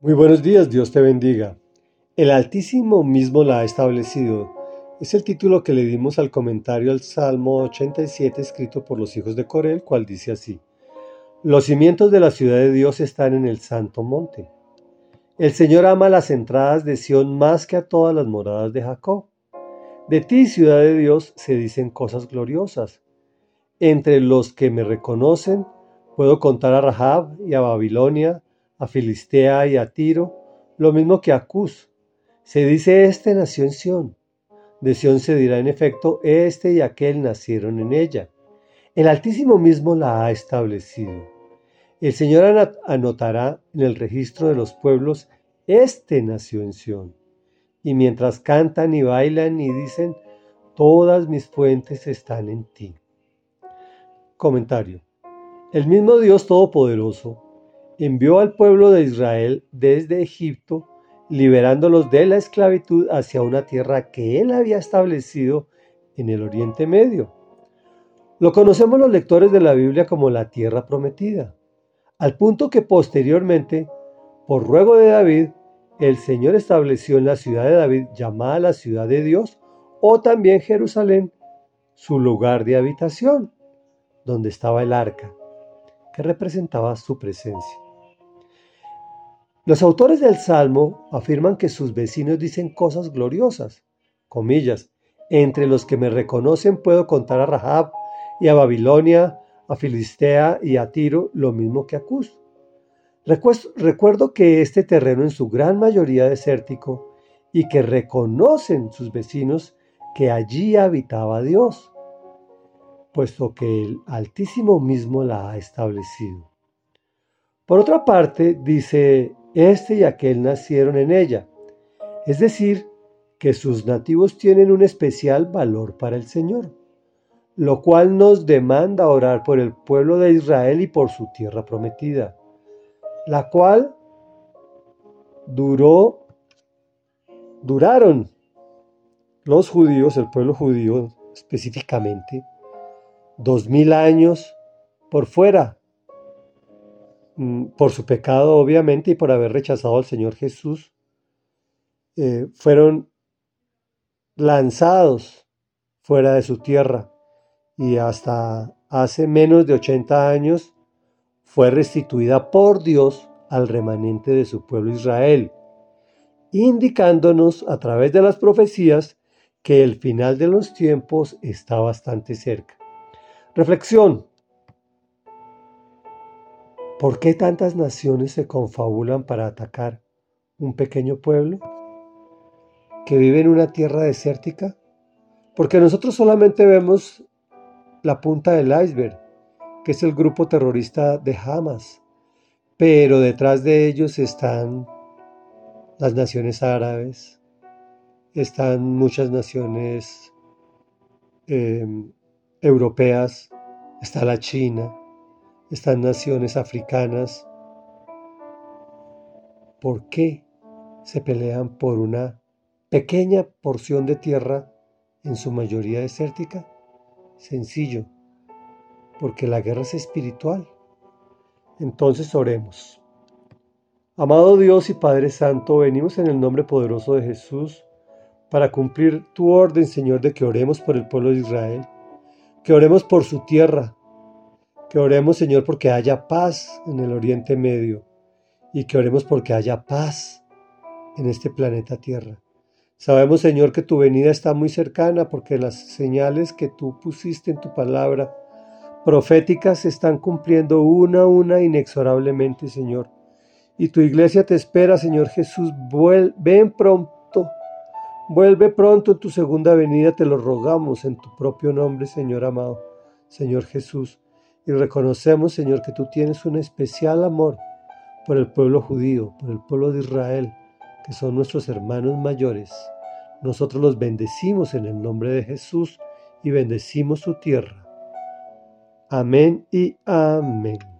Muy buenos días, Dios te bendiga. El Altísimo mismo la ha establecido. Es el título que le dimos al comentario al Salmo 87 escrito por los hijos de Corel, cual dice así. Los cimientos de la ciudad de Dios están en el santo monte. El Señor ama las entradas de Sión más que a todas las moradas de Jacob. De ti, ciudad de Dios, se dicen cosas gloriosas. Entre los que me reconocen, puedo contar a Rahab y a Babilonia, a Filistea y a Tiro, lo mismo que a Cus. Se dice este nació en Sión. De Sión se dirá en efecto, este y aquel nacieron en ella. El Altísimo mismo la ha establecido. El Señor anotará en el registro de los pueblos, este nació en Sión. Y mientras cantan y bailan y dicen, todas mis fuentes están en ti. Comentario. El mismo Dios Todopoderoso envió al pueblo de Israel desde Egipto, liberándolos de la esclavitud hacia una tierra que él había establecido en el Oriente Medio. Lo conocemos los lectores de la Biblia como la tierra prometida, al punto que posteriormente, por ruego de David, el Señor estableció en la ciudad de David, llamada la ciudad de Dios, o también Jerusalén, su lugar de habitación, donde estaba el arca, que representaba su presencia. Los autores del Salmo afirman que sus vecinos dicen cosas gloriosas, comillas, entre los que me reconocen puedo contar a Rahab y a Babilonia, a Filistea y a Tiro, lo mismo que a Cus. Recuerdo que este terreno en su gran mayoría desértico y que reconocen sus vecinos que allí habitaba Dios, puesto que el Altísimo mismo la ha establecido. Por otra parte, dice este y aquel nacieron en ella. Es decir, que sus nativos tienen un especial valor para el Señor, lo cual nos demanda orar por el pueblo de Israel y por su tierra prometida, la cual duró, duraron los judíos, el pueblo judío específicamente, dos mil años por fuera por su pecado obviamente y por haber rechazado al Señor Jesús, eh, fueron lanzados fuera de su tierra y hasta hace menos de 80 años fue restituida por Dios al remanente de su pueblo Israel, indicándonos a través de las profecías que el final de los tiempos está bastante cerca. Reflexión. ¿Por qué tantas naciones se confabulan para atacar un pequeño pueblo que vive en una tierra desértica? Porque nosotros solamente vemos la punta del iceberg, que es el grupo terrorista de Hamas, pero detrás de ellos están las naciones árabes, están muchas naciones em, europeas, está la China, estas naciones africanas, ¿por qué se pelean por una pequeña porción de tierra, en su mayoría desértica? Sencillo, porque la guerra es espiritual. Entonces oremos. Amado Dios y Padre Santo, venimos en el nombre poderoso de Jesús para cumplir tu orden, Señor, de que oremos por el pueblo de Israel, que oremos por su tierra, que oremos, Señor, porque haya paz en el Oriente Medio y que oremos porque haya paz en este planeta Tierra. Sabemos, Señor, que tu venida está muy cercana porque las señales que tú pusiste en tu palabra proféticas se están cumpliendo una a una inexorablemente, Señor. Y tu iglesia te espera, Señor Jesús. ven pronto. Vuelve pronto en tu segunda venida, te lo rogamos en tu propio nombre, Señor amado, Señor Jesús. Y reconocemos, Señor, que tú tienes un especial amor por el pueblo judío, por el pueblo de Israel, que son nuestros hermanos mayores. Nosotros los bendecimos en el nombre de Jesús y bendecimos su tierra. Amén y amén.